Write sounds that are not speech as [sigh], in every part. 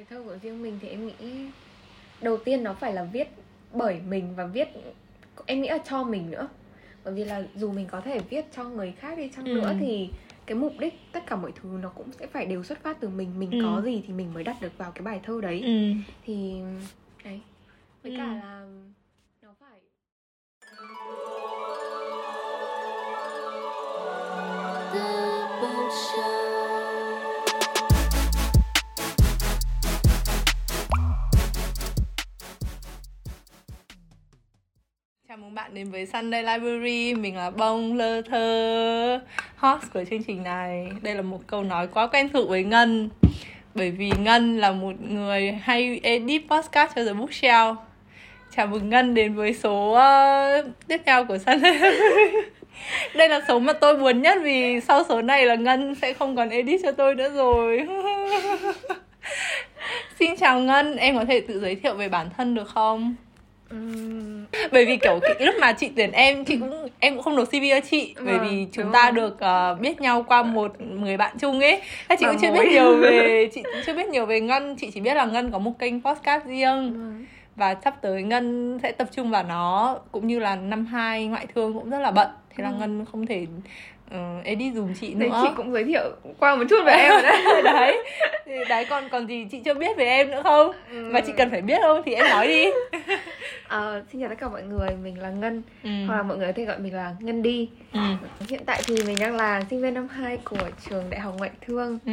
bài thơ của riêng mình thì em nghĩ đầu tiên nó phải là viết bởi mình và viết em nghĩ là cho mình nữa bởi vì là dù mình có thể viết cho người khác đi chăng Ừ. nữa thì cái mục đích tất cả mọi thứ nó cũng sẽ phải đều xuất phát từ mình mình Ừ. có gì thì mình mới đặt được vào cái bài thơ đấy ừ. thì đấy với Ừ. cả là mừng bạn đến với Sunday Library. Mình là Bông Lơ Thơ Host của chương trình này. Đây là một câu nói quá quen thuộc với Ngân Bởi vì Ngân là một người hay edit podcast cho The Bookshelf. Chào mừng Ngân đến với số uh, tiếp theo của Sunday Library. [laughs] Đây là số mà tôi buồn nhất vì sau số này là Ngân sẽ không còn edit cho tôi nữa rồi. [laughs] Xin chào Ngân, em có thể tự giới thiệu về bản thân được không? Bởi vì kiểu cái, lúc mà chị tuyển em chị cũng em cũng không nộp cv cho chị bởi Vâng, vì chúng ta rồi. được ờ, biết nhau qua một người bạn chung ấy Thế chị cũng chưa mối. biết nhiều về [laughs] chị cũng chưa biết nhiều về ngân chị chỉ biết là ngân có một kênh podcast riêng vâng. và sắp tới ngân sẽ tập trung vào nó cũng như là năm hai ngoại thương cũng rất là bận thế là Ừ. ngân không thể ờ, edit dùm chị Đấy, nữa chị cũng giới thiệu qua một chút về em rồi đấy [laughs] đấy Thì đấy còn còn gì chị chưa biết về em nữa không và chị cần phải biết không thì em nói đi Ờ, xin chào tất cả mọi người, mình là Ngân ừ. Hoặc là mọi người có thể gọi mình là Ngân Đi Ừ. Hiện tại thì mình đang là sinh viên năm 2 của trường Đại học Ngoại thương Ừ.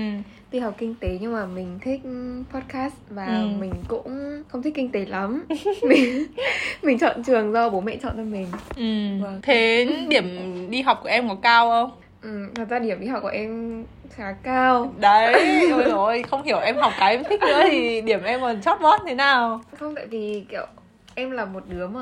Tuy học kinh tế nhưng mà mình thích podcast Và Ừ. mình cũng không thích kinh tế lắm [laughs] mình, mình chọn trường do bố mẹ chọn cho mình Ừ. Vâng. Thế điểm đi học của em có cao không? Ừ, Thật ra điểm đi học của em khá cao Đấy, [laughs] ôi rồi không hiểu em học cái em thích nữa thì điểm em còn chót vót thế nào? Không tại vì kiểu em là một đứa mà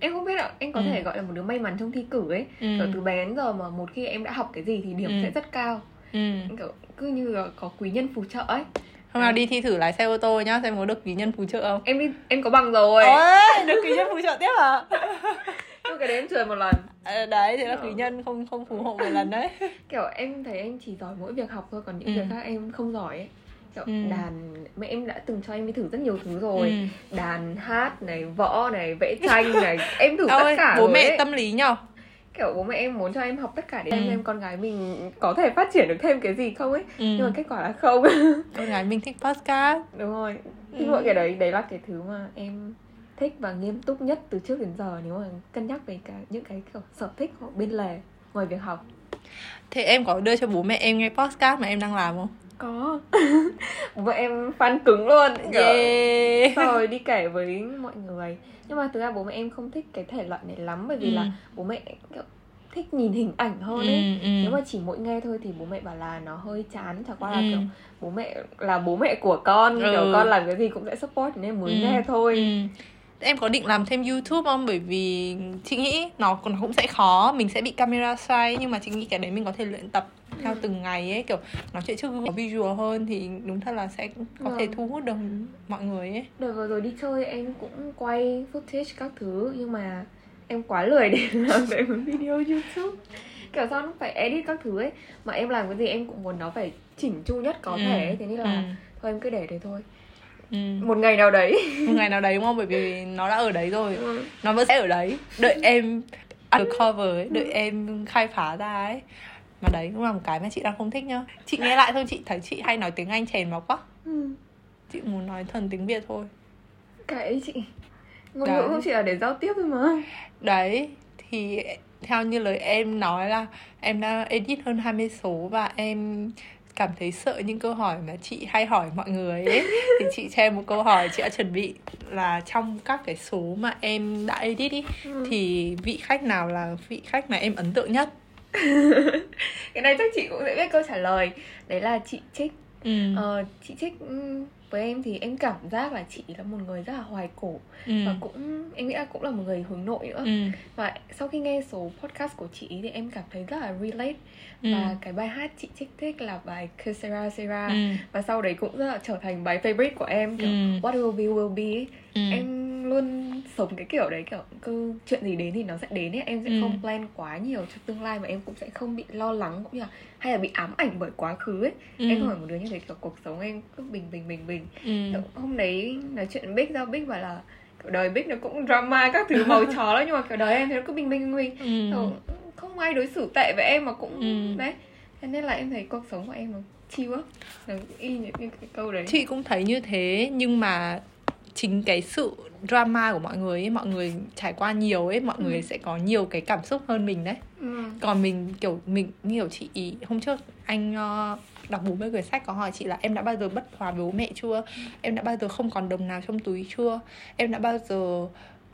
Em không biết ạ, em có Ừ. thể gọi là một đứa may mắn trong thi cử ấy Ừ. Kiểu từ bé đến giờ mà một khi em đã học cái gì thì điểm Ừ. sẽ rất cao Ừ. kiểu cứ như là có quý nhân phù trợ ấy Hôm nào đi thi thử lái xe ô tô nhá, xem có được quý nhân phù trợ không? em đi em có bằng rồi Ôi, được quý nhân phù trợ tiếp à? [laughs] cái đấy em trượt một lần Ờ, Đấy, thế là quý nhân không không phù hộ một lần đấy. [laughs] kiểu em thấy em chỉ giỏi mỗi việc học thôi còn những Ừ. việc khác em không giỏi ấy kiểu Ừ. đàn mẹ em đã từng cho em đi thử rất nhiều thứ rồi Ừ. đàn hát này võ này vẽ tranh này [laughs] em thử Ôi, tất cả bố rồi mẹ ấy. tâm lý nhở? kiểu bố mẹ em muốn cho em học tất cả để Ừ. xem em con gái mình có thể phát triển được thêm cái gì không ấy Ừ. nhưng mà kết quả là không [laughs] Con gái mình thích podcast. đúng rồi Ừ. thì mọi cái đấy đấy là cái thứ mà em thích và nghiêm túc nhất từ trước đến giờ nếu mà cân nhắc về cả những cái kiểu sở thích hoặc bên lề ngoài việc học Thế em có đưa cho bố mẹ em nghe podcast mà em đang làm không? có [laughs] bố em fan cứng luôn kiểu Yeah. rồi đi kể với mọi người nhưng mà thực ra bố mẹ em không thích cái thể loại này lắm bởi vì Ừ. là bố mẹ kiểu thích nhìn hình ảnh hơn ấy Ừ, ừ. nếu mà chỉ mỗi nghe thôi thì bố mẹ bảo là nó hơi chán chẳng qua là Ừ. kiểu bố mẹ là bố mẹ của con Ừ. kiểu con làm cái gì cũng sẽ support nên mới Ừ. nghe thôi Ừ. Em có định làm thêm YouTube không? Bởi vì chị nghĩ nó, nó cũng sẽ khó Mình sẽ bị camera xoay Nhưng mà chị nghĩ cái đấy mình có thể luyện tập theo Ừ. từng ngày ấy Kiểu nói chuyện trước có visual hơn Thì đúng thật là sẽ có thể Vâng. thu hút được mọi người ấy Đợt vừa rồi đi chơi em cũng quay footage các thứ Nhưng mà em quá lười để [laughs] làm một video youtube Kiểu sao nó phải edit các thứ ấy Mà em làm cái gì em cũng muốn nó phải chỉnh chu nhất có Ừ. thể ấy. Thế nên là Ừ. thôi em cứ để đấy thôi Ừ. Một ngày nào đấy. Một ngày nào đấy đúng không? Bởi vì nó đã ở đấy rồi. Ừ. Nó vẫn sẽ ở đấy. Đợi em uncover ấy Đợi em khai phá ra ấy. Mà đấy cũng là một cái mà chị đang không thích nhá. Chị nghe lại thôi chị thấy chị hay nói tiếng Anh chèn vào quá. Ừ. Chị muốn nói thuần tiếng Việt thôi. Cái chị Ngôn ngữ không chỉ là để giao tiếp thôi mà. Đấy Thì theo như lời em nói là Em đã edit hơn 20 số Và em cảm thấy sợ những câu hỏi mà chị hay hỏi mọi người ấy [laughs] Thì chị cho em một câu hỏi chị đã chuẩn bị Là trong các cái số mà em đã edit ý Ừ. Thì vị khách nào là vị khách mà em ấn tượng nhất [laughs] Cái này chắc chị cũng sẽ biết câu trả lời Đấy là chị Trích ừ. ờ, Chị Trích ừ, với em thì em cảm giác là chị là một người rất là hoài cổ ừ. Và cũng em nghĩ là cũng là một người hướng nội nữa ừ. Và sau khi nghe số podcast của chị ý thì em cảm thấy rất là relate Ừ. Và cái bài hát chị Trích thích là bài Kesera Sera Ừ. Và sau đấy cũng rất là trở thành bài favorite của em kiểu Ừ. What will be will be. Ừ. Em luôn sống cái kiểu đấy kiểu cứ chuyện gì đến thì nó sẽ đến ấy em sẽ Ừ. không plan quá nhiều cho tương lai mà em cũng sẽ không bị lo lắng cũng như là hay là bị ám ảnh bởi quá khứ ấy Ừ. em không phải một đứa như thế kiểu cuộc sống em cứ bình bình bình bình ừ. Kiểu hôm đấy nói chuyện Bích ra Bích bảo là kiểu đời Bích nó cũng drama các thứ màu [laughs] chó lắm nhưng mà kiểu đời em thì nó cứ bình bình bình Ừ. Kiểu không ai đối xử tệ với em mà cũng Ừ. đấy thế nên là em thấy cuộc sống của em nó chill á nó y như cái câu đấy chị cũng thấy như thế nhưng mà chính cái sự drama của mọi người ấy mọi người trải qua nhiều ấy mọi Ừ. người sẽ có nhiều cái cảm xúc hơn mình đấy ừ. còn mình kiểu mình như kiểu chị ý hôm trước anh ờ, đọc 40 quyển sách có hỏi chị là em đã bao giờ bất hòa với bố mẹ chưa em đã bao giờ không còn đồng nào trong túi chưa em đã bao giờ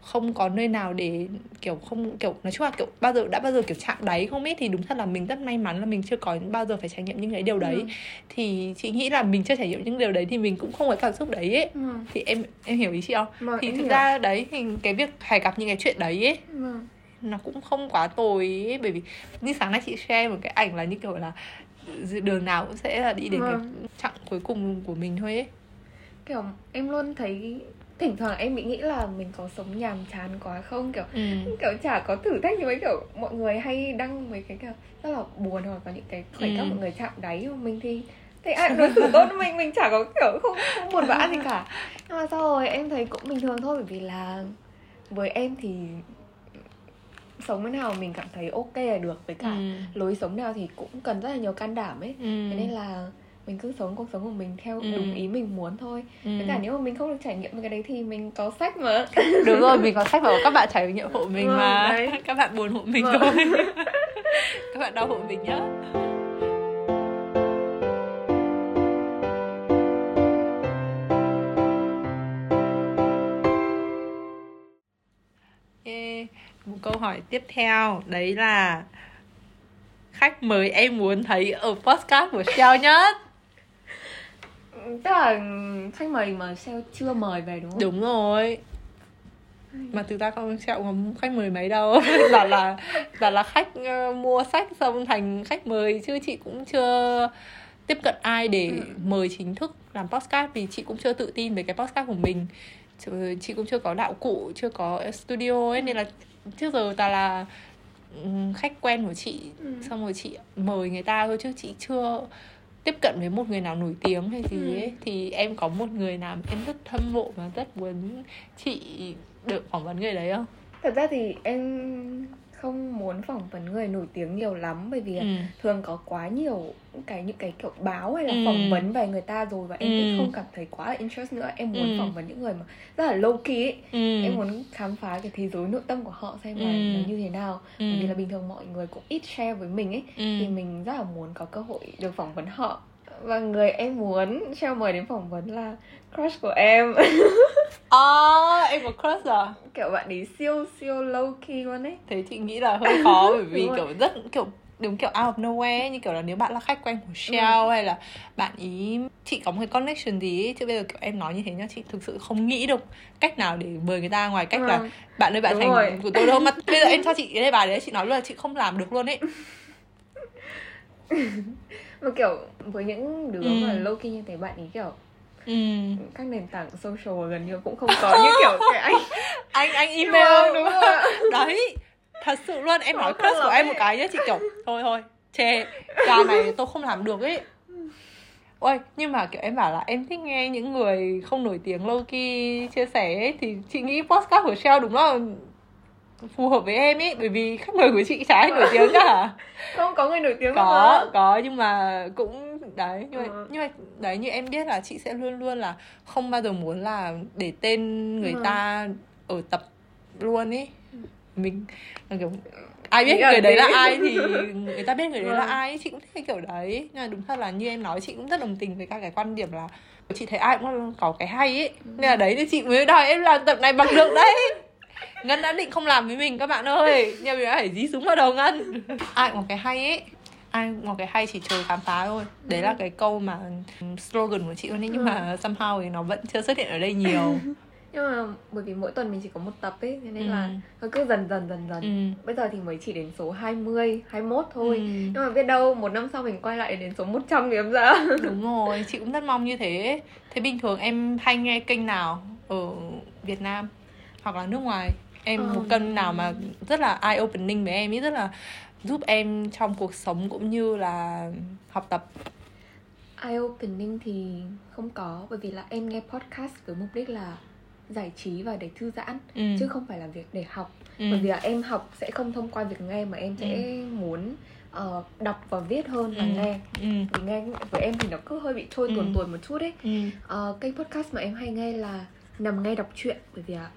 không có nơi nào để kiểu không kiểu nói chung là kiểu bao giờ đã bao giờ kiểu chạm đáy không biết thì đúng thật là mình rất may mắn là mình chưa có bao giờ phải trải nghiệm những cái điều đấy Ừ. thì chị nghĩ là mình chưa trải nghiệm những điều đấy thì mình cũng không có cảm xúc đấy ấy Ừ. thì em em hiểu ý chị không Vâng, thì thực hiểu. ra đấy thì cái việc phải gặp những cái chuyện đấy ấy Vâng. nó cũng không quá tồi ấy, bởi vì như sáng nay chị share một cái ảnh là như kiểu là đường nào cũng sẽ là đi đến cái Vâng. chặng cuối cùng của mình thôi ấy kiểu em luôn thấy thỉnh thoảng em bị nghĩ là mình có sống nhàm chán quá không kiểu ừ. kiểu chả có thử thách như mấy kiểu mọi người hay đăng mấy cái kiểu rất là buồn hoặc có những cái khoảnh khắc Ừ. mọi người chạm đáy của mình thì thì ai đối xử tốt mình mình chả có kiểu không, không buồn bã gì cả nhưng mà sau rồi em thấy cũng bình thường thôi bởi vì là với em thì sống thế nào mình cảm thấy ok là được với cả Ừ. lối sống nào thì cũng cần rất là nhiều can đảm ấy Ừ. thế nên là mình cứ sống cuộc sống của mình theo Ừ. đúng ý mình muốn thôi Ừ. với cả nếu mà mình không được trải nghiệm cái đấy thì mình có sách mà [laughs] đúng rồi mình có sách bảo các bạn trải nghiệm hộ mình Vâng, mà đấy. [laughs] các bạn buồn hộ mình Vâng. thôi [laughs] các bạn đau hộ mình nhá Yeah. một câu hỏi tiếp theo đấy là khách mời em muốn thấy ở podcast của Shell nhất tức là khách mời mà sale chưa mời về đúng không? Đúng rồi. Mà thực ra không Shell có khách mời mấy đâu. [laughs] Là là là là khách ờ, mua sách xong thành khách mời chứ chị cũng chưa tiếp cận ai để Ừ. mời chính thức làm podcast vì chị cũng chưa tự tin về cái podcast của mình. Chị cũng chưa có đạo cụ chưa có studio ấy nên là trước giờ toàn là ừm, khách quen của chị. Ừ. xong rồi chị mời người ta thôi chứ chị chưa tiếp cận với một người nào nổi tiếng hay gì Ừ. ấy thì em có một người nào em rất hâm mộ và rất muốn chị được phỏng vấn người đấy không? thật ra thì em không muốn phỏng vấn người nổi tiếng nhiều lắm bởi vì Ừ. thường có quá nhiều cái những cái kiểu báo hay là Ừ. phỏng vấn về người ta rồi và em Ừ. cũng không cảm thấy quá là interest nữa em muốn Ừ. phỏng vấn những người mà rất là low key ấy. Ừ. em muốn khám phá cái thế giới nội tâm của họ xem là Ừ. nó như thế nào Ừ. bởi vì là bình thường mọi người cũng ít share với mình ấy Ừ. thì mình rất là muốn có cơ hội được phỏng vấn họ và người em muốn treo mời đến phỏng vấn là crush của em [laughs] À, em có crush à? kiểu bạn ấy siêu siêu low key luôn ấy Thế chị nghĩ là hơi khó bởi vì [laughs] kiểu rất kiểu đúng kiểu out of nowhere như kiểu là nếu bạn là khách quen của Shell Ừ. hay là bạn ý chị có một cái connection gì ấy chứ bây giờ kiểu em nói như thế nhá chị thực sự không nghĩ được cách nào để mời người ta ngoài cách là Ừ. bạn ơi bạn Đúng thành rồi. của tôi đâu mà [laughs] bây giờ em cho chị cái bài đấy chị nói luôn là chị không làm được luôn ấy [laughs] mà kiểu với những đứa Ừ. mà low key như thế bạn ấy kiểu ừ. các nền tảng social gần như cũng không có như kiểu cái anh [laughs] anh anh email đúng rồi đấy thật sự luôn em nói crush của em một cái nhá chị kiểu thôi thôi chê ca này tôi không làm được ấy. Ôi nhưng mà kiểu em bảo là em thích nghe những người không nổi tiếng low key chia sẻ ấy thì chị nghĩ podcast của Shell đúng là phù hợp với em ấy bởi vì khách mời của chị chả ai nổi tiếng cả. [laughs] Không có người nổi tiếng có mà. có nhưng mà cũng đấy nhưng mà Ừ. nhưng mà đấy như em biết là chị sẽ luôn luôn là không bao giờ muốn là để tên người Ừ. ta ở tập luôn ấy mình là kiểu ai biết người đấy là ai thì người ta biết người đấy là Vâng. ai chị cũng thích cái kiểu đấy. Nhưng mà đúng thật là như em nói chị cũng rất đồng tình với các cái quan điểm là chị thấy ai cũng có cái hay ấy nên là đấy thì chị mới đòi em làm tập này bằng được đấy. Ngân đã định không làm với mình các bạn ơi. Nhưng mà phải dí súng vào đầu Ngân. Ai cũng có cái hay ấy Ai có cái hay chỉ chờ khám phá thôi Đấy là cái câu mà slogan của chị luôn ấy Nhưng mà somehow thì nó vẫn chưa xuất hiện ở đây nhiều [laughs] nhưng mà bởi vì mỗi tuần mình chỉ có một tập ấy nên Ừ. là nó cứ dần dần dần dần ừ. bây giờ thì mới chỉ đến số 20, 21 thôi Ừ. nhưng mà biết đâu một năm sau mình quay lại đến số 100 thì em ra [laughs] Đúng rồi, chị cũng rất mong như thế Thế bình thường em hay nghe kênh nào ở Việt Nam? hoặc là nước ngoài em Ờ. một kênh nào mà rất là eye opening với em ý rất là giúp em trong cuộc sống cũng như là học tập eye opening thì không có bởi vì là em nghe podcast với mục đích là giải trí và để thư giãn ừ. chứ không phải là việc để học ừ. bởi vì là em học sẽ không thông qua việc nghe mà em sẽ muốn ờ, đọc và viết hơn là Ừ. nghe ừ. vì nghe với em thì nó cứ hơi bị trôi Ừ. tuồn tuồn một chút ấy ừ. Ờ, kênh podcast mà em hay nghe là nằm nghe đọc truyện bởi vì là ừ,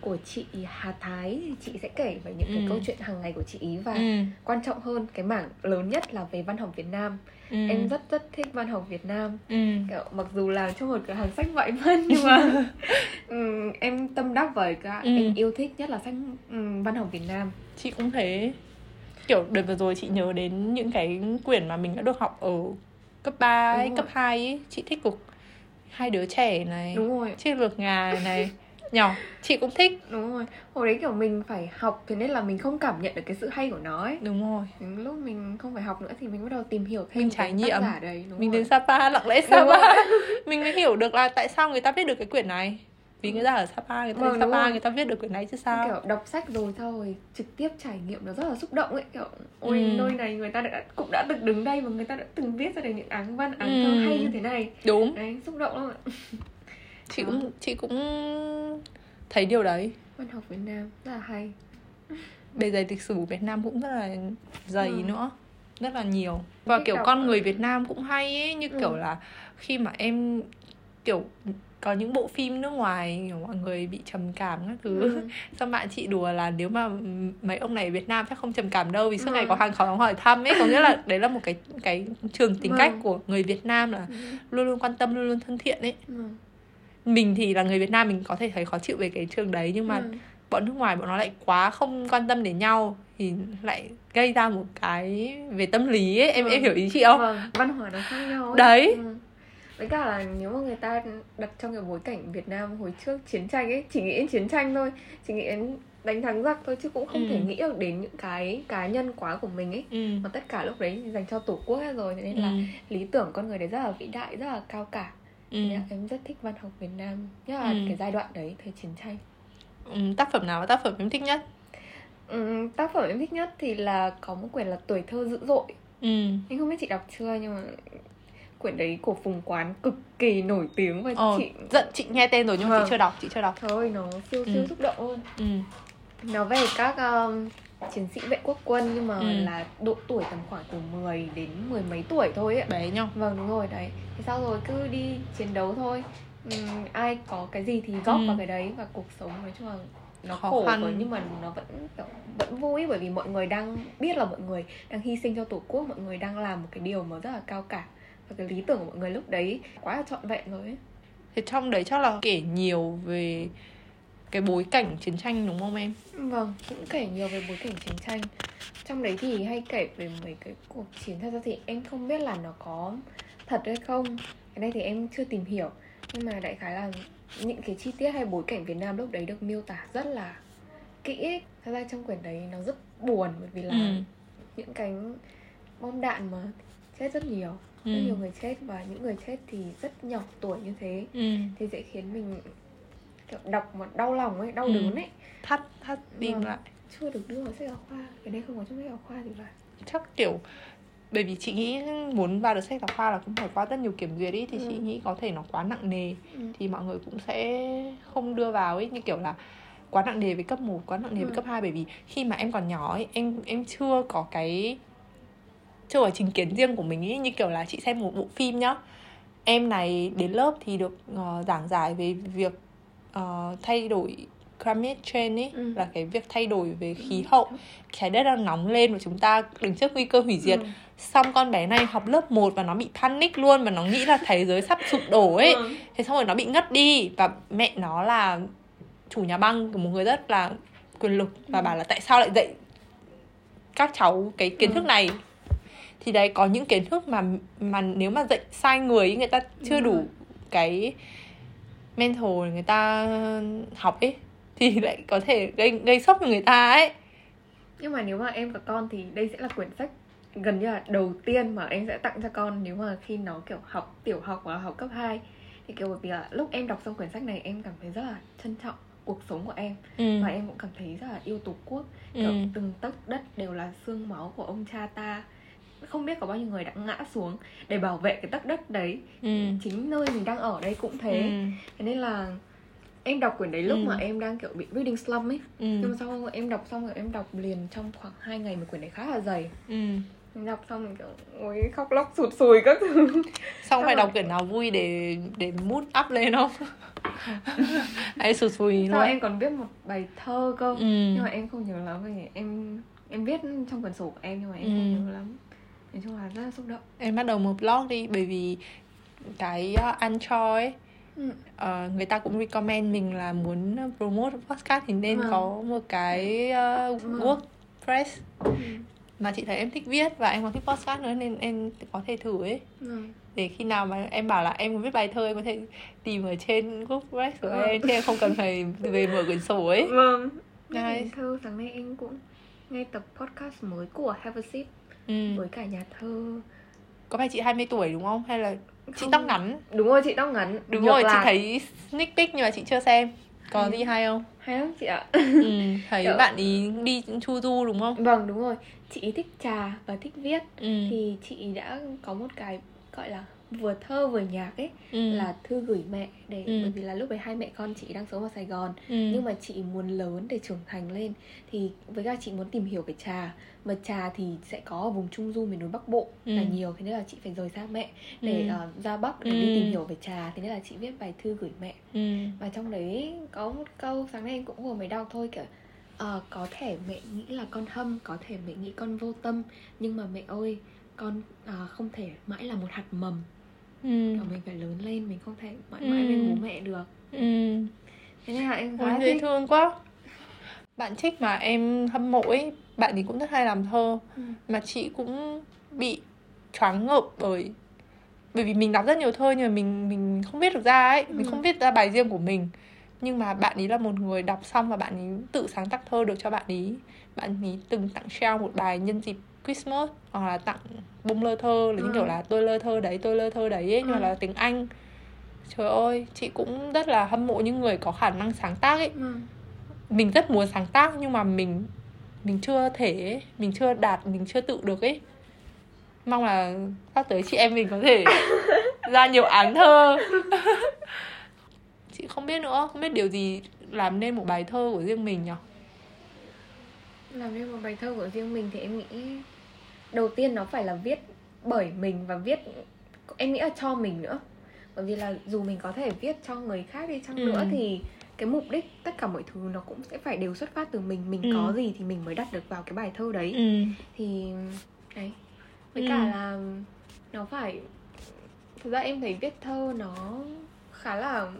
của chị Hà Thái thì chị sẽ kể về những cái Ừ. câu chuyện hàng ngày của chị ý và ừ. quan trọng hơn cái mảng lớn nhất là về văn học Việt Nam ừ. em rất rất thích văn học Việt Nam ừ. kiểu mặc dù làm trong một cửa hàng sách ngoại văn nhưng mà [laughs] ừm, em tâm đắc với cả Ừ. em yêu thích nhất là sách ừm, văn học Việt Nam chị cũng thế kiểu đợt vừa rồi chị nhớ đến những cái quyển mà mình đã được học ở cấp 3 ấy, cấp rồi. 2 ấy chị thích cuộc hai đứa trẻ này đúng rồi chiếc lược ngà này [laughs] nhỏ chị cũng thích. Đúng rồi. Hồi đấy kiểu mình phải học thế nên là mình không cảm nhận được cái sự hay của nó ấy. Đúng rồi. Đến lúc mình không phải học nữa thì mình bắt đầu tìm hiểu thêm Mình trải nghiệm. tác giả đấy. Đúng mình rồi. đến Sapa lặng lẽ Sapa. [laughs] mình mới hiểu được là tại sao người ta viết được cái quyển này. Vì người ta ở Sapa người ta Vâng, Sapa rồi. người ta viết được quyển này chứ sao? Kiểu đọc sách rồi sau rồi trực tiếp trải nghiệm nó rất là xúc động ấy. Kiểu ôi Ừ. nơi này người ta đã cũng đã từng đứng đây và người ta đã từng viết ra được những áng văn áng Ừ. thơ hay như thế này. Đúng. Đấy xúc động lắm ạ [laughs] chị Đó. cũng chị cũng thấy điều đấy văn học Việt Nam rất là hay bề dày lịch sử của Việt Nam cũng rất là dày Ừ. nữa rất là nhiều và kiểu đọc con người Việt Nam cũng hay ấy như Ừ. kiểu là khi mà em kiểu có những bộ phim nước ngoài kiểu mọi người bị trầm cảm các thứ Ừ. [laughs] xong bạn chị đùa là nếu mà mấy ông này ở Việt Nam chắc không trầm cảm đâu vì suốt Ừ. ngày có hàng xóm hỏi thăm ấy có nghĩa là đấy là một cái cái trường tính Vâng. cách của người Việt Nam là Ừ. luôn luôn quan tâm luôn luôn thân thiện ấy Ừ. mình thì là người Việt Nam mình có thể thấy khó chịu về cái trường đấy nhưng mà Ừ. bọn nước ngoài bọn nó lại quá không quan tâm đến nhau thì lại gây ra một cái về tâm lý ấy em Ừ. em hiểu ý chị không Vâng, văn hóa nó khác nhau ấy. Đấy. ừ. với cả là nếu mà người ta đặt trong cái bối cảnh Việt Nam hồi trước chiến tranh ấy chỉ nghĩ đến chiến tranh thôi chỉ nghĩ đến đánh thắng giặc thôi chứ cũng không Ừ. thể nghĩ được đến những cái cá nhân quá của mình ấy ừ. mà tất cả lúc đấy dành cho tổ quốc hết rồi thế nên là Ừ. lý tưởng con người đấy rất là vĩ đại rất là cao cả Ừ. Nên là em rất thích văn học Việt Nam nhất là Ừ. cái giai đoạn đấy thời chiến tranh Ừ, tác phẩm nào là tác phẩm em thích nhất ừ, tác phẩm em thích nhất thì là có một quyển là tuổi thơ dữ dội ừ. em không biết chị đọc chưa nhưng mà quyển đấy của Phùng Quán cực kỳ nổi tiếng và ờ, chị giận chị nghe tên rồi nhưng mà chị Vâng. chưa đọc chị chưa đọc thôi nó siêu siêu Ừ. xúc động luôn ừ. nó về các um, chiến sĩ vệ quốc quân nhưng mà Ừ. là độ tuổi tầm khoảng từ 10 đến mười mấy tuổi thôi ấy bé nhau vâng đúng rồi đấy thế sau rồi cứ đi chiến đấu thôi Ừm, ai có cái gì thì góp Ừ. vào cái đấy và cuộc sống nói chung là nó Khó khổ khăn. rồi nhưng mà nó vẫn kiểu, vẫn vui bởi vì mọi người đang biết là mọi người đang hy sinh cho tổ quốc mọi người đang làm một cái điều mà rất là cao cả và cái lý tưởng của mọi người lúc đấy quá là trọn vẹn rồi ấy thì trong đấy chắc là kể nhiều về cái bối cảnh chiến tranh đúng không em Vâng, cũng kể nhiều về bối cảnh chiến tranh Trong đấy thì hay kể về mấy cái cuộc chiến Thật ra thì em không biết là nó có thật hay không Cái này thì em chưa tìm hiểu Nhưng mà đại khái là những cái chi tiết hay bối cảnh Việt Nam lúc đấy được miêu tả rất là kỹ ấy. Thật ra trong quyển đấy nó rất buồn Bởi vì là Ừ. những cánh bom đạn mà chết rất nhiều Ừ. Rất nhiều người chết và những người chết thì rất nhỏ tuổi như thế ừ. Thì sẽ khiến mình kiểu đọc mà đau lòng ấy, đau Ừ. đớn ấy thắt thắt tim Vâng. lại chưa được đưa vào sách giáo khoa cái này không có trong sách giáo khoa thì phải chắc kiểu bởi vì chị nghĩ muốn vào được sách giáo khoa là cũng phải qua rất nhiều kiểm duyệt ý thì Ừ. chị nghĩ có thể nó quá nặng nề ừ. thì mọi người cũng sẽ không đưa vào ấy như kiểu là quá nặng nề với cấp 1, quá nặng nề với Ừ. cấp 2 bởi vì khi mà em còn nhỏ ấy em em chưa có cái chưa có chính kiến riêng của mình ấy như kiểu là chị xem một bộ phim nhá em này đến lớp thì được ờ, giảng giải về việc ờ, thay đổi climate change ấy Ừ. là cái việc thay đổi về khí hậu trái đất đang nóng lên và chúng ta đứng trước nguy cơ hủy diệt Ừ. xong con bé này học lớp 1 và nó bị panic luôn và nó nghĩ là thế giới sắp sụp đổ ấy Ừ. thế xong rồi nó bị ngất đi và mẹ nó là chủ nhà băng của một người rất là quyền lực và bảo là tại sao lại dạy các cháu cái kiến thức Ừ. này thì đấy có những kiến thức mà mà nếu mà dạy sai người người ta chưa Đúng đủ cái mental để người ta học ấy thì lại có thể gây gây sốc cho người ta ấy. Nhưng mà nếu mà em có con thì đây sẽ là quyển sách gần như là đầu tiên mà em sẽ tặng cho con nếu mà khi nó kiểu học tiểu học là học cấp 2 thì kiểu bởi vì là lúc em đọc xong quyển sách này em cảm thấy rất là trân trọng cuộc sống của em. Ừ. và em cũng cảm thấy rất là yêu tổ quốc. Ừ. kiểu từng tấc đất đều là xương máu của ông cha ta không biết có bao nhiêu người đã ngã xuống để bảo vệ cái tấc đất đấy Ừ. chính nơi mình đang ở đây cũng thế Ừ. thế nên là em đọc quyển đấy lúc Ừ. mà em đang kiểu bị reading slump ấy Ừ. nhưng mà sau em đọc xong rồi em đọc liền trong khoảng 2 ngày mà quyển đấy khá là dày Ừ. em đọc xong mình kiểu ôi khóc lóc sụt sùi các thứ Xong [laughs] Xong phải rồi- đọc quyển nào vui để để mood up lên không? [laughs] Hay sụt sùi luôn. em còn viết một bài thơ cơ Ừ. nhưng mà em không nhớ lắm vì em em viết trong quyển sổ của em nhưng mà em không Ừ. nhớ lắm nói chung là rất là xúc động Em bắt đầu một blog đi bởi vì cái uh, Anchor ấy ừ. ờ, người ta cũng recommend mình là muốn promote podcast thì nên Vâng. có một cái uh, Vâng. WordPress Ừ. mà chị thấy em thích viết và em còn thích podcast nữa nên em có thể thử ấy Ừ. để khi nào mà em bảo là em muốn viết bài thơ em có thể tìm ở trên WordPress của Vâng. em chứ em không cần phải về mở quyển sổ ấy vâng nice. thơ sáng nay em cũng nghe tập podcast mới của Have a Sip ừ. với cả nhà thơ. Có phải chị 20 tuổi đúng không? Hay là chị Không- tóc ngắn? Đúng rồi chị tóc ngắn. Đúng ngược rồi chị lại. thấy sneak peek nhưng mà chị chưa xem. Có gì hay không? Hay lắm chị ạ. Ừ, thấy Kiểu- bạn ý đi chu du đúng không? Vâng đúng rồi. Chị thích trà và thích viết. Ừ. thì chị đã có một cái gọi là vừa thơ vừa nhạc ấy ừ. là thư gửi mẹ để Ừ. bởi vì là lúc đấy hai mẹ con chị đang sống ở Sài Gòn ừ. nhưng mà chị muốn lớn để trưởng thành lên thì với cả chị muốn tìm hiểu về trà mà trà thì sẽ có ở vùng trung du miền núi bắc bộ Ừ. là nhiều thế nên là chị phải rời xa mẹ để Ừ. ờ, ra bắc để Ừ. đi tìm hiểu về trà thế nên là chị viết bài thư gửi mẹ ừ. và trong đấy có một câu sáng nay em cũng vừa mới đọc thôi kiểu ờ, có thể mẹ nghĩ là con hâm có thể mẹ nghĩ con vô tâm nhưng mà mẹ ơi con ờ, không thể mãi là một hạt mầm ừ. kiểu mình phải lớn lên mình không thể mãi Ừ. mãi bên bố mẹ được ừ. thế nên là em khá là dễ thương quá bạn trích mà em hâm mộ ấy bạn ấy cũng rất hay làm thơ Ừ. mà chị cũng bị choáng ngợp bởi bởi vì mình đọc rất nhiều thơ nhưng mà mình mình không viết được ra ấy mình Ừ. không viết ra bài riêng của mình nhưng mà bạn ấy là một người đọc xong và bạn ấy tự sáng tác thơ được cho bạn ấy bạn ấy từng tặng trao một bài nhân dịp Christmas hoặc là tặng bông lơ thơ là những Ừ. kiểu là tôi lơ thơ đấy tôi lơ thơ đấy ấy, nhưng mà Ừ. là tiếng Anh trời ơi chị cũng rất là hâm mộ những người có khả năng sáng tác ấy Ừ. mình rất muốn sáng tác nhưng mà mình mình chưa thể ấy, mình chưa đạt mình chưa tự được ấy mong là sắp tới chị em mình có thể [laughs] ra nhiều án thơ [laughs] chị không biết nữa không biết điều gì làm nên một bài thơ của riêng mình nhỉ làm nên một bài thơ của riêng mình thì em nghĩ đầu tiên nó phải là viết bởi mình và viết em nghĩ là cho mình nữa bởi vì là dù mình có thể viết cho người khác đi chăng Ừ. nữa thì cái mục đích tất cả mọi thứ nó cũng sẽ phải đều xuất phát từ mình mình Ừ. có gì thì mình mới đặt được vào cái bài thơ đấy ừ thì đấy với Ừ. cả là nó phải thực ra em thấy viết thơ nó khá là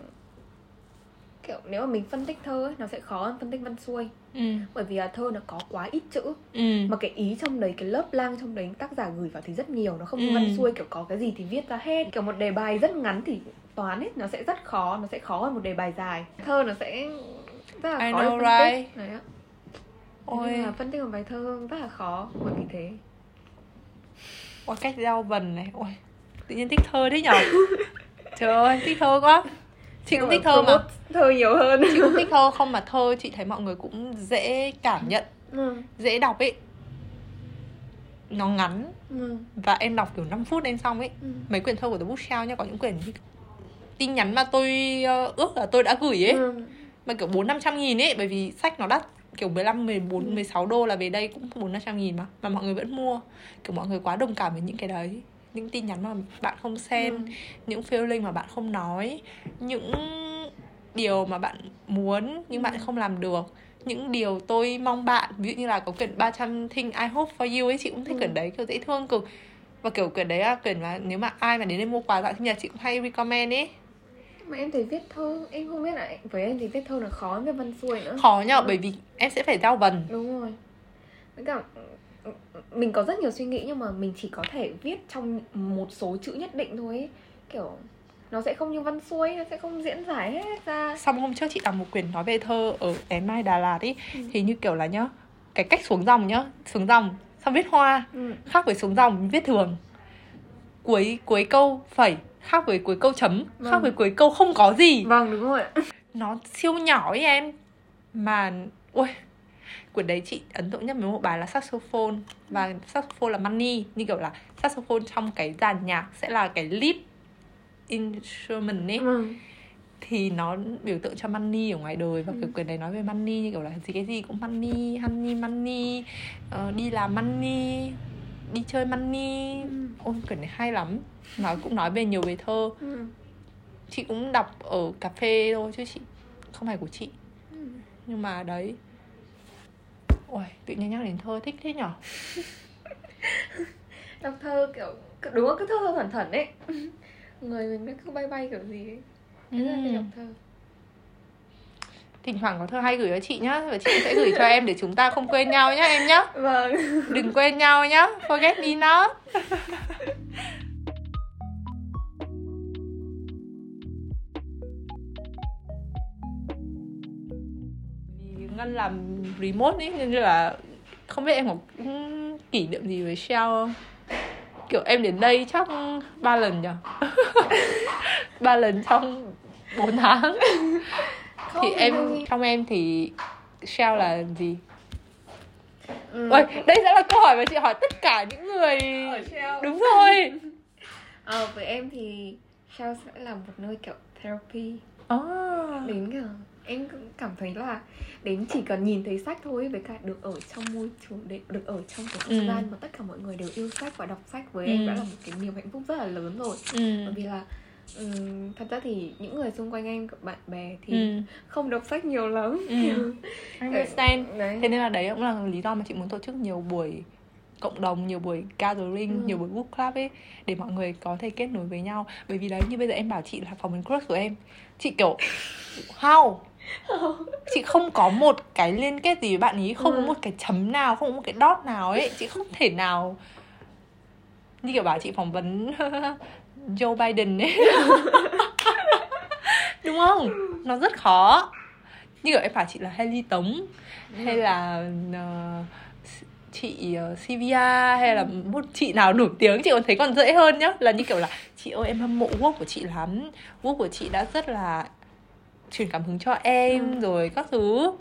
kiểu nếu mà mình phân tích thơ ấy, nó sẽ khó hơn phân tích văn xuôi. Ừ. Bởi vì là thơ nó có quá ít chữ. Ừ. Mà cái ý trong đấy cái lớp lang trong đấy tác giả gửi vào thì rất nhiều. Nó không như Ừ. văn xuôi kiểu có cái gì thì viết ra hết. Kiểu một đề bài rất ngắn thì toán ấy nó sẽ rất khó nó sẽ khó hơn một đề bài dài. Thơ nó sẽ rất là I khó để know, phân tích. right? đấy ạ. Ôi. Nên là phân tích một bài thơ rất là khó bởi vì thế. Ôi cách giao vần này. Ôi tự nhiên thích thơ thế nhở? [laughs] Trời ơi thích thơ quá chị cũng thích thơ mà thơ nhiều hơn chị cũng thích thơ [laughs] không mà thơ chị thấy mọi người cũng dễ cảm nhận ừ. dễ đọc ấy nó ngắn Ừ. và em đọc kiểu 5 phút em xong ấy Ừ. mấy quyển thơ của The Bookshelf nha có những quyển tin nhắn mà tôi ờ, ước là tôi đã gửi ấy Ừ. mà kiểu bốn năm trăm nghìn ấy bởi vì sách nó đắt kiểu 15, 14, Ừ. 16 đô là về đây cũng bốn năm trăm nghìn mà mà mọi người vẫn mua kiểu mọi người quá đồng cảm với những cái đấy những tin nhắn mà bạn không send Ừ. những feeling mà bạn không nói những điều mà bạn muốn nhưng bạn Ừ. không làm được những điều tôi mong bạn ví dụ như là có quyển 300 things I hope for you ấy chị cũng thích Ừ. quyển đấy kiểu dễ thương cực và kiểu quyển đấy là quyển mà nếu mà ai mà đến đây mua quà bạn sinh nhật chị cũng hay recommend ấy mà em thấy viết thơ em không biết là với em thì viết thơ là khó viết văn xuôi nữa khó nhờ Ừ. bởi vì em sẽ phải giao vần đúng rồi với cả mình có rất nhiều suy nghĩ nhưng mà mình chỉ có thể viết trong một số chữ nhất định thôi ấy. kiểu nó sẽ không như văn xuôi nó sẽ không diễn giải hết ra xong hôm trước chị đọc một quyển nói về thơ ở Én Mai Đà Lạt ấy Ừ. thì như kiểu là nhá cái cách xuống dòng nhá xuống dòng xong viết hoa ừ. khác với xuống dòng viết thường cuối cuối câu phẩy khác với cuối câu chấm khác Vâng. với cuối câu không có gì vâng đúng rồi ạ nó siêu nhỏ ấy em mà ui quyển đấy chị ấn tượng nhất với một bài là saxophone và saxophone là money như kiểu là saxophone trong cái dàn nhạc sẽ là cái lead instrument ấy ừ. thì nó biểu tượng cho money ở ngoài đời và Ừ. cái quyển này nói về money như kiểu là gì cái gì cũng money honey money ờ, đi làm money đi chơi money Ừ. ôi quyển này hay lắm nó cũng nói về nhiều về thơ Ừ. chị cũng đọc ở cà phê thôi chứ chị không phải của chị Ừ. nhưng mà đấy ôi tự nhiên nhắc đến thơ thích thế nhở? [laughs] Đọc thơ kiểu đúng là cứ thơ thơ thuần thuần ấy. [laughs] Người mình nó cứ bay bay kiểu gì ấy. Thế là phải đọc thơ. Thỉnh thoảng có thơ hay gửi cho chị nhá và chị sẽ gửi cho em để chúng ta không quên nhau nhá em nhá. Vâng. Đừng quên nhau nhá forget me not. Ngân làm remote ấy nên là không biết em có kỷ niệm gì với Shell không? Kiểu em đến đây chắc ba lần nhỉ [laughs] ba lần trong 4 tháng. Thì em trong em thì Shell là gì? Ừ. Ôi, đây sẽ là câu hỏi mà chị hỏi tất cả những người Đúng rồi. [laughs] Ờ với em thì Shell sẽ là một nơi kiểu therapy. À. đến kiểu em cảm thấy là đến chỉ cần nhìn thấy sách thôi với cả được ở trong môi trường để được ở trong cái không Ừ. gian mà tất cả mọi người đều yêu sách và đọc sách với Ừ. em đã là một cái niềm hạnh phúc rất là lớn rồi ừ. bởi vì là ừm, thật ra thì những người xung quanh em bạn bè thì Ừ. không đọc sách nhiều lắm Ừ. [laughs] understand đấy Thế nên là đấy cũng là lý do mà chị muốn tổ chức nhiều buổi cộng đồng, nhiều buổi gathering, Ừ. nhiều buổi book club ấy Để mọi người có thể kết nối với nhau Bởi vì đấy như bây giờ em bảo chị là phỏng vấn crush của em Chị kiểu [laughs] How? [laughs] Chị không có một cái liên kết gì với bạn ý Không có Ừ. một cái chấm nào, không có một cái dot nào ấy. Chị không thể nào Như kiểu bảo chị phỏng vấn [laughs] Joe Biden ấy. [laughs] Đúng không? Nó rất khó. Như kiểu em bảo chị là Haley Tống hay là ờ, chị uh, Sivia hay là một chị nào nổi tiếng chị còn thấy còn dễ hơn nhá. Là như kiểu là chị ơi em hâm mộ work của chị lắm. Work của chị đã rất là truyền cảm hứng cho em Ừ. rồi các thứ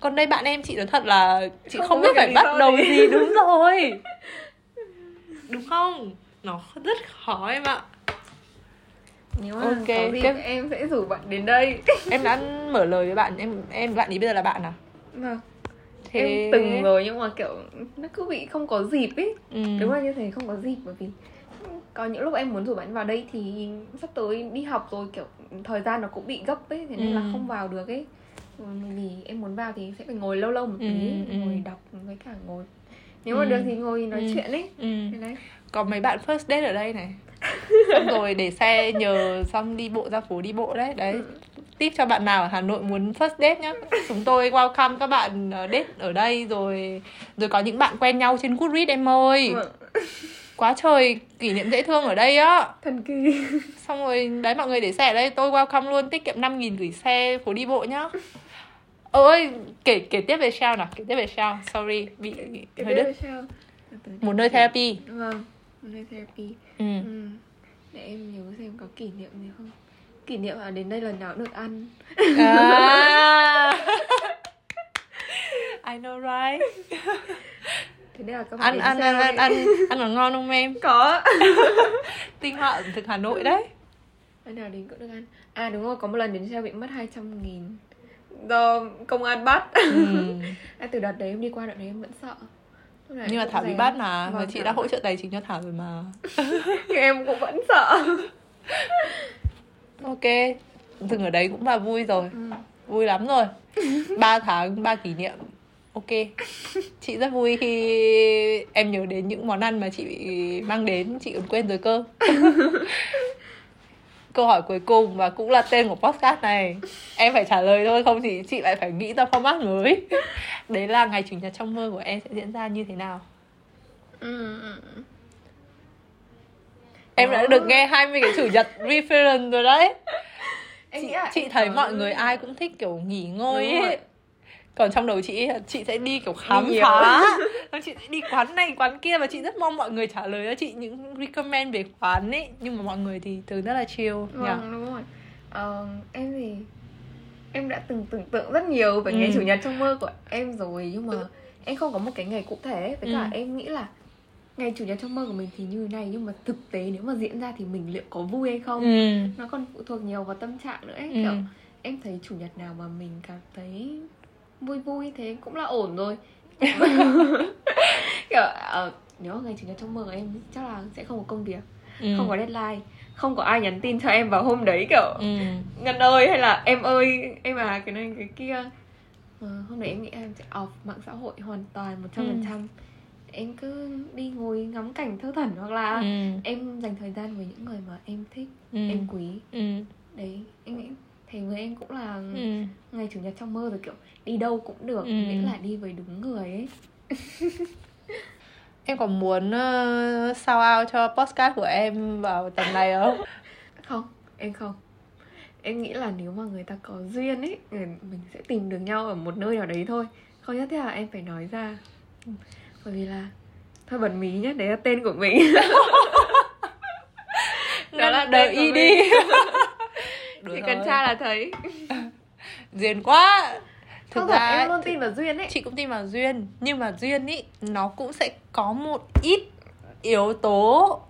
còn đây bạn em chị nói thật là chị Không không, biết phải bắt đầu gì. gì đúng [laughs] rồi đúng không nó rất khó em ạ nếu mà Ok, có gì tiếp. em sẽ rủ bạn đến đây [laughs] em đã mở lời với bạn em em bạn ý bây giờ là bạn à vâng thế em từng rồi nhưng mà kiểu nó cứ bị không có dịp ấy ừ. đúng là như thế không có dịp bởi vì có những lúc em muốn rủ bạn vào đây thì sắp tới đi học rồi kiểu thời gian nó cũng bị gấp ấy thế nên là Ừ. không vào được ấy Ừ, vì em muốn vào thì sẽ phải ngồi lâu lâu một tí Ừ, ừ. ngồi đọc với cả ngồi nếu mà Ừ. được thì ngồi nói Ừ. chuyện ấy ừ. đấy có mấy bạn first date ở đây này [laughs] xong rồi để xe nhờ xong đi bộ ra phố đi bộ đấy đấy Ừ. tip cho bạn nào ở Hà Nội muốn first date nhá chúng tôi welcome các bạn ờ, date ở đây rồi rồi có những bạn quen nhau trên Goodreads em ơi Vâng. Quá trời kỷ niệm dễ thương ở đây á. Thần kỳ. [laughs] Xong rồi đấy mọi người để xe ở đây tôi welcome luôn tiết kiệm 5 nghìn gửi xe phố đi bộ nhá. Ơi kể kể tiếp về Shell nào? Kể tiếp về Shell sorry bị cái hơi đứt. sao? Một nơi therapy. Vâng một nơi therapy. Ừ. ừ. để em nhớ xem có kỷ niệm gì không? Kỷ niệm là đến đây lần nào cũng được ăn. À. [laughs] [laughs] I know right thế nên là các bạn ăn ăn ăn ăn [laughs] ăn ăn có ngon không em? Có. [laughs] Tinh hoa ẩm thực Hà Nội đấy. Lần nào đến cũng được ăn. À đúng rồi có một lần đến xe bị mất 200 nghìn. Do công an bắt. [laughs] Ừ. à, từ đợt đấy em đi qua đợt đấy em vẫn sợ. Nhưng mà Thảo bị bắt mà. Và Vâng, chị Thảo đã hỗ trợ tài chính cho Thảo rồi mà. Nhưng em cũng vẫn sợ. Ok. Dừng ở đấy cũng là vui rồi. Ừ. vui lắm rồi. 3 tháng 3 kỷ niệm ok. Chị rất vui khi em nhớ đến những món ăn mà chị mang đến. Chị còn quên rồi cơ. [laughs] Câu hỏi cuối cùng và cũng là tên của podcast này. Em phải trả lời thôi không thì chị lại phải nghĩ ra format mới. [laughs] Đấy là ngày chủ nhật trong mơ của em sẽ diễn ra như thế nào. Ừ, em đã được nghe 20 cái chủ nhật reference rồi đấy. Em chị, chị thấy mọi người ai cũng thích kiểu nghỉ ngơi ấy còn trong đầu chị chị sẽ đi kiểu khám Đi nhiều. phá [laughs] chị sẽ đi quán này quán kia và chị rất mong mọi người trả lời cho chị những recommend về quán ấy. Nhưng mà mọi người thì thường rất là chill. Vâng đúng rồi. Ờ, Em thì em đã từng tưởng tượng rất nhiều về Ừ. ngày chủ nhật trong mơ của em rồi. Nhưng mà em không có một cái ngày cụ thể. Với cả Ừ. em nghĩ là ngày chủ nhật trong mơ của mình thì như thế này. Nhưng mà thực tế nếu mà diễn ra thì mình liệu có vui hay không? Ừ. Nó còn phụ thuộc nhiều vào tâm trạng nữa ấy. Ừ. kiểu em thấy chủ nhật nào mà mình cảm thấy vui vui thế cũng là ổn rồi. [laughs] Kiểu ờ, nếu ngày chủ nhật trong mơ em chắc là sẽ không có công việc ừ. không có deadline không có ai nhắn tin cho em vào hôm đấy kiểu ừ. Ngân ơi hay là em ơi em à cái này cái kia. Ờ, hôm đấy em nghĩ em sẽ off mạng xã hội hoàn toàn một trăm phần trăm. Em cứ đi ngồi ngắm cảnh thơ thẩn hoặc là ừ. em dành thời gian với những người mà em thích ừ. em quý. Ừ. Đấy em nghĩ thầy với em cũng là ừ. ngày chủ nhật trong mơ rồi kiểu đi đâu cũng được Ừ. miễn là đi với đúng người ấy. [laughs] Em có muốn uh, shout out cho podcast của em vào tầm này không? [laughs] Không em không. Em nghĩ là nếu mà người ta có duyên ấy người- mình sẽ tìm được nhau ở một nơi nào đấy thôi. Không nhất thiết là em phải nói ra. Bởi vì là thôi bật mí nhé đấy là tên của mình. [laughs] Đó là của y đi Chỉ thôi. cần tra là thấy. [laughs] Duyên quá. Thực không thật ra em luôn tin vào duyên ấy. chị cũng tin vào duyên nhưng mà duyên ý nó cũng sẽ có một ít yếu tố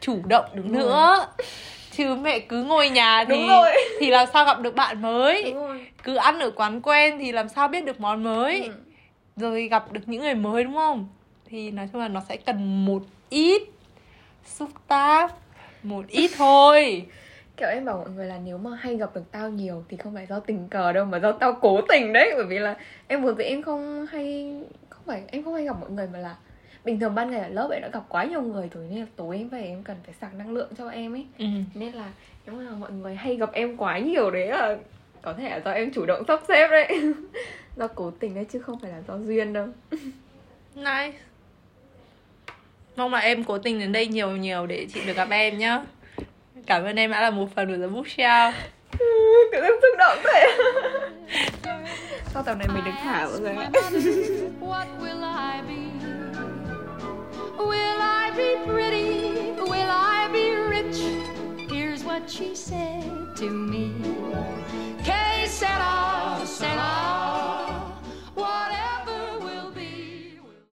chủ động Đúng rồi. nữa [laughs] chứ mẹ cứ ngồi nhà thì Đúng [laughs] thì làm sao gặp được bạn mới? Đúng cứ ăn ở quán quen thì làm sao biết được món mới? Ừ. rồi gặp được những người mới đúng không? Thì nói chung là nó sẽ cần một ít xúc tác một ít thôi kiểu em bảo mọi người là nếu mà hay gặp được tao nhiều thì không phải do tình cờ đâu mà do tao cố tình đấy. Bởi vì là em vốn dĩ em không hay không phải em không hay gặp mọi người mà là bình thường ban ngày ở lớp em đã gặp quá nhiều người rồi nên là tối em về em cần phải sạc năng lượng cho em ấy. Ừ. nên là nếu mà mọi người hay gặp em quá nhiều đấy là có thể là do em chủ động sắp xếp đấy. [laughs] Do cố tình đấy chứ không phải là do duyên đâu. [laughs] Nice. Mong là em cố tình đến đây nhiều nhiều để chị được gặp em nhá cảm ơn em đã là một phần của The Bookshelf [laughs] cảm giác xúc động thế sau tập này mình được thả mọi người ạ Will I be pretty? Will I be rich? Here's what she said to me. Que será, será.